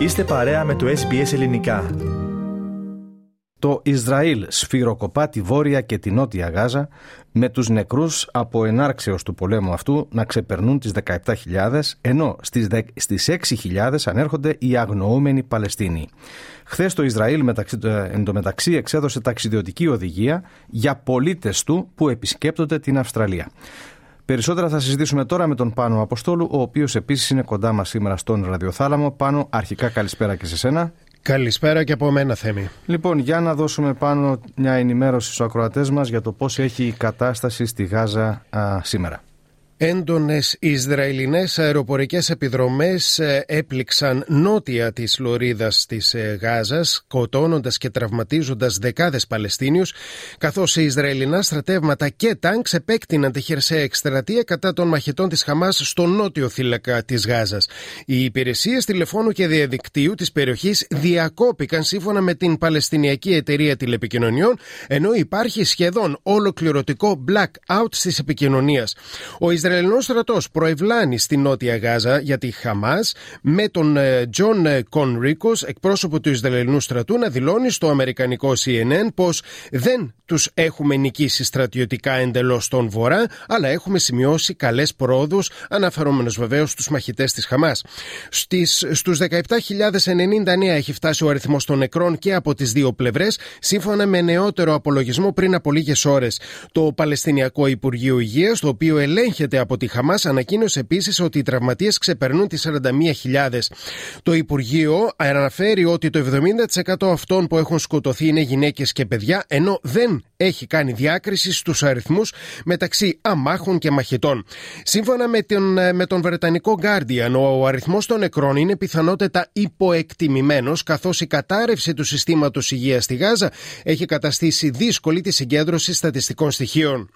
Είστε παρέα με το SBS Ελληνικά. Το Ισραήλ σφυροκοπά τη βόρεια και τη νότια Γάζα με τους νεκρούς από ενάρξεως του πολέμου αυτού να ξεπερνούν τις 17.000 ενώ στις, στις 6.000 ανέρχονται οι αγνοούμενοι Παλαιστίνοι. Χθες το Ισραήλ μεταξύ, ε, εντωμεταξύ εξέδωσε ταξιδιωτική οδηγία για πολίτες του που επισκέπτονται την Αυστραλία. Περισσότερα θα συζητήσουμε τώρα με τον Πάνο Αποστόλου, ο οποίος επίσης είναι κοντά μας σήμερα στον ραδιοθάλαμο. Πάνο, αρχικά καλησπέρα και σε σένα. Καλησπέρα και από μένα, Θέμη. Λοιπόν, για να δώσουμε πάνω μια ενημέρωση στους ακροατές μας για το πώς έχει η κατάσταση στη Γάζα σήμερα. Έντονες Ισραηλινές αεροπορικές επιδρομές ε, έπληξαν νότια της Λωρίδας της ε, Γάζας, σκοτώνοντας και τραυματίζοντας δεκάδες Παλαιστίνιους, καθώς οι Ισραηλινά στρατεύματα και τάγκς επέκτηναν τη χερσαία εκστρατεία κατά των μαχητών της Χαμάς στο νότιο θύλακα της Γάζας. Οι υπηρεσίες τηλεφώνου και διαδικτύου της περιοχής διακόπηκαν σύμφωνα με την Παλαιστινιακή Εταιρεία Τηλεπικοινωνιών, ενώ υπάρχει σχεδόν ολοκληρωτικό μπλακάουτ στις επικοινωνίες. Ο Ισραηλινός στρατός προελαύνει στη Νότια Γάζα για τη Χαμάς με τον Τζον Κονρίκους, εκπρόσωπο του Ισραηλινού στρατού, να δηλώνει στο Αμερικανικό CNN πως δεν τους έχουμε νικήσει στρατιωτικά εντελώς στον Βορρά, αλλά έχουμε σημειώσει καλές πρόοδους, αναφερόμενος βεβαίως στους μαχητές της Χαμάς. Στους 17.099 έχει φτάσει ο αριθμός των νεκρών και από τις δύο πλευρές, σύμφωνα με νεότερο απολογισμό πριν από λίγες ώρες. Το Παλαιστινιακό Υπουργείο Υγείας, το οποίο ελέγχεται από τη Χαμάς ανακοίνωσε επίσης ότι οι τραυματίες ξεπερνούν τις 41.000. Το Υπουργείο αναφέρει ότι το 70% αυτών που έχουν σκοτωθεί είναι γυναίκες και παιδιά, ενώ δεν έχει κάνει διάκριση στους αριθμούς μεταξύ αμάχων και μαχητών. Σύμφωνα με τον, με τον Βρετανικό Guardian, ο αριθμός των νεκρών είναι πιθανότατα υποεκτιμημένος, καθώς η κατάρρευση του συστήματος υγείας στη Γάζα έχει καταστήσει δύσκολη τη συγκέντρωση στατιστικών στοιχείων.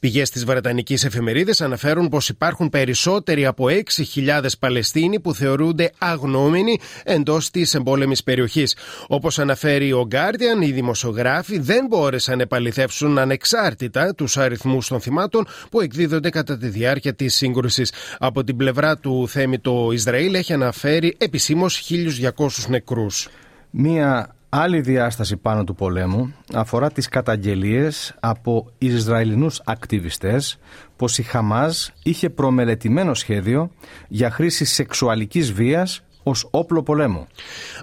Πηγές της Βρετανικής εφημερίδας αναφέρουν πως υπάρχουν περισσότεροι από 6.000 Παλαιστίνοι που θεωρούνται αγνοούμενοι εντός της εμπόλεμης περιοχής. Όπως αναφέρει ο Guardian, οι δημοσιογράφοι δεν μπόρεσαν να επαληθεύσουν ανεξάρτητα τους αριθμούς των θυμάτων που εκδίδονται κατά τη διάρκεια της σύγκρουσης. Από την πλευρά του Θέμη, το Ισραήλ έχει αναφέρει επισήμως 1.200 νεκρούς. Μία Άλλη διάσταση πάνω του πολέμου αφορά τις καταγγελίες από Ισραηλινούς ακτιβιστές πως η Χαμάζ είχε προμελετημένο σχέδιο για χρήση σεξουαλικής βίας ως όπλο πολέμου.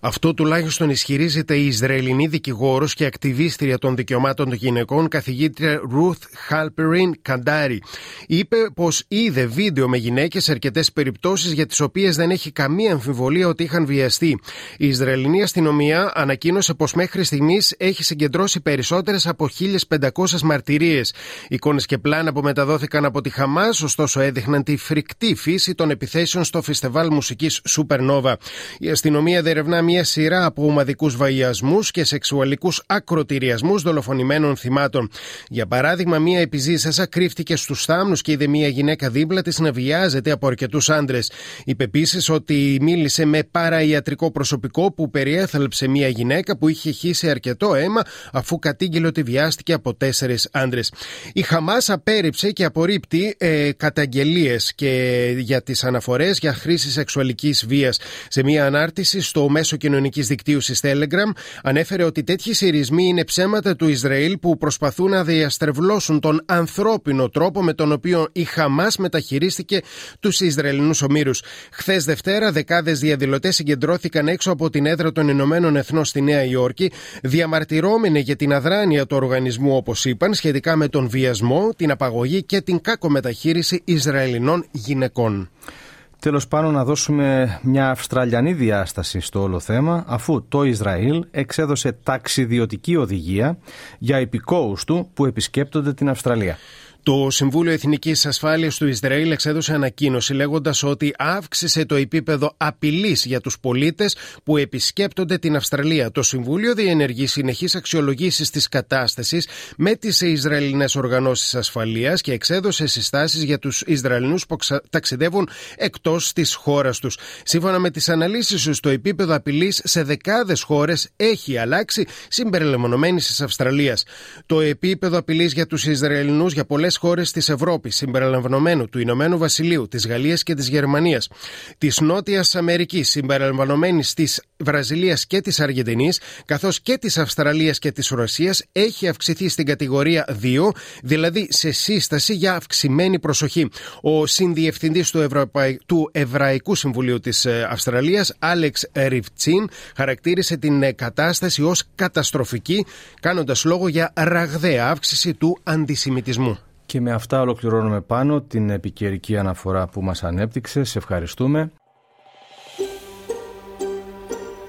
Αυτό τουλάχιστον ισχυρίζεται η Ισραηλινή δικηγόρος και ακτιβίστρια των δικαιωμάτων των γυναικών, καθηγήτρια Ruth Halperin Kandari. Είπε πως είδε βίντεο με γυναίκες σε αρκετές περιπτώσεις για τις οποίες δεν έχει καμία αμφιβολία ότι είχαν βιαστεί. Η Ισραηλινή αστυνομία ανακοίνωσε πως μέχρι στιγμής έχει συγκεντρώσει περισσότερες από 1500 μαρτυρίες. Εικόνες και πλάνα που μεταδόθηκαν από τη Χαμάς, ωστόσο έδειχναν τη φρικτή φύση των επιθέσεων στο φεστεβάλ μουσικής Supernova. Η αστυνομία διερευνά μια σειρά από ομαδικούς βαϊασμούς και σεξουαλικούς ακροτηριασμούς δολοφονημένων θυμάτων. Για παράδειγμα, μια επιζήσασα κρύφτηκε στους θάμνους και είδε μια γυναίκα δίπλα της να βιάζεται από αρκετούς άντρες. Είπε επίσης ότι μίλησε με παραϊατρικό προσωπικό που περιέθαλψε μια γυναίκα που είχε χύσει αρκετό αίμα αφού κατήγγειλε ότι βιάστηκε από τέσσερις άντρες. Η Χαμάς απέρριψε και απορρίπτει ε, καταγγελίες για τις αναφορές για χρήση σεξουαλικής βίας. Σε μια ανάρτηση στο μέσο κοινωνικής δικτύωσης Telegram, ανέφερε ότι τέτοιοι σειρισμοί είναι ψέματα του Ισραήλ που προσπαθούν να διαστρεβλώσουν τον ανθρώπινο τρόπο με τον οποίο η Χαμάς μεταχειρίστηκε τους Ισραηλινούς ομήρους. Χθες Δευτέρα, δεκάδες διαδηλωτές συγκεντρώθηκαν έξω από την έδρα των Ηνωμένων Εθνών στη Νέα Υόρκη, διαμαρτυρώμενοι για την αδράνεια του οργανισμού, όπως είπαν, σχετικά με τον βιασμό, την απαγωγή και την κακομεταχείριση Ισραηλινών γυναικών. Τέλος πάνω να δώσουμε μια αυστραλιανή διάσταση στο όλο θέμα αφού το Ισραήλ εξέδωσε ταξιδιωτική οδηγία για υπηκόους του που επισκέπτονται την Αυστραλία. Το Συμβούλιο Εθνικής Ασφάλειας του Ισραήλ εξέδωσε ανακοίνωση λέγοντας ότι αύξησε το επίπεδο απειλής για τους πολίτες που επισκέπτονται την Αυστραλία. Το Συμβούλιο διενεργεί συνεχείς αξιολογήσεις της κατάστασης με τις Ισραηλινές οργανώσεις ασφαλείας και εξέδωσε συστάσεις για τους Ισραηλινούς που ταξιδεύουν εκτός της χώρας τους. Σύμφωνα με τις αναλύσεις τους, το επίπεδο απειλής σε δεκάδες χώρες έχει αλλάξει συμπεριλαμβανομένης της Αυστραλίας. Το επίπεδο απειλής για τους Ισραηλινούς για πολλές χώρες της Ευρώπης, συμπεριλαμβανομένου του Ηνωμένου Βασιλείου, της Γαλλίας και της Γερμανίας, της Νότιας Αμερικής, συμπεριλαμβανομένης της Βραζιλίας και της Αργεντινής, καθώς και της Αυστραλίας και της Ρωσίας, έχει αυξηθεί στην κατηγορία 2, δηλαδή σε σύσταση για αυξημένη προσοχή. Ο συνδιευθυντής του, του Εβραϊκού Συμβουλίου της ε, Αυστραλίας, Άλεξ Ριβτσίν, χαρακτήρισε την ε, κατάσταση ως καταστροφική, κάνοντας λόγο για ραγδαία αύξηση του αντισημιτισμού. Και με αυτά ολοκληρώνουμε πάνω την επικαιρική αναφορά που μας ανέπτυξε. Σε ευχαριστούμε.